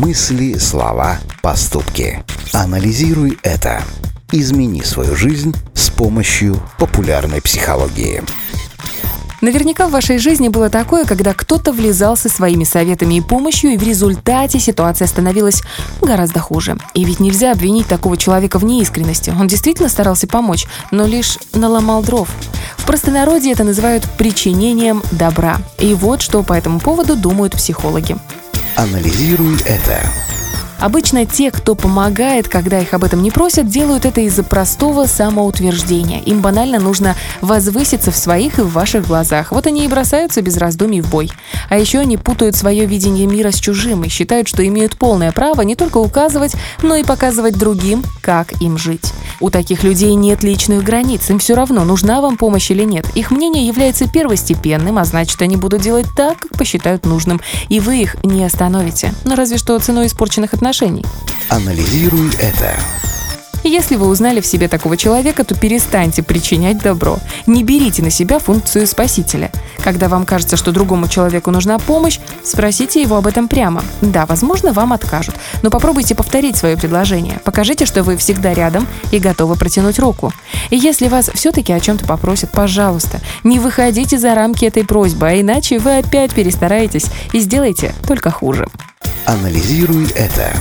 Мысли, слова, поступки. Анализируй это. Измени свою жизнь с помощью популярной психологии. Наверняка в вашей жизни было такое, когда кто-то влезал со своими советами и помощью, и в результате ситуация становилась гораздо хуже. И ведь нельзя обвинить такого человека в неискренности. Он действительно старался помочь, но лишь наломал дров. В простонародье это называют причинением добра. И вот что по этому поводу думают психологи. Анализируй это. Обычно те, кто помогает, когда их об этом не просят, делают это из-за простого самоутверждения. Им банально нужно возвыситься в своих и в ваших глазах. Вот они и бросаются без раздумий в бой. А еще они путают свое видение мира с чужим и считают, что имеют полное право не только указывать, но и показывать другим, как им жить. У таких людей нет личных границ, им все равно, нужна вам помощь или нет. Их мнение является первостепенным, а значит, они будут делать так, как посчитают нужным, и вы их не остановите. Но разве что ценой испорченных отношений. Анализируй это. Если вы узнали в себе такого человека, то перестаньте причинять добро. Не берите на себя функцию спасителя. Когда вам кажется, что другому человеку нужна помощь, спросите его об этом прямо. Да, возможно, вам откажут, но попробуйте повторить свое предложение. Покажите, что вы всегда рядом и готовы протянуть руку. И если вас все-таки о чем-то попросят, пожалуйста, не выходите за рамки этой просьбы, а иначе вы опять перестараетесь и сделаете только хуже. Анализируй это.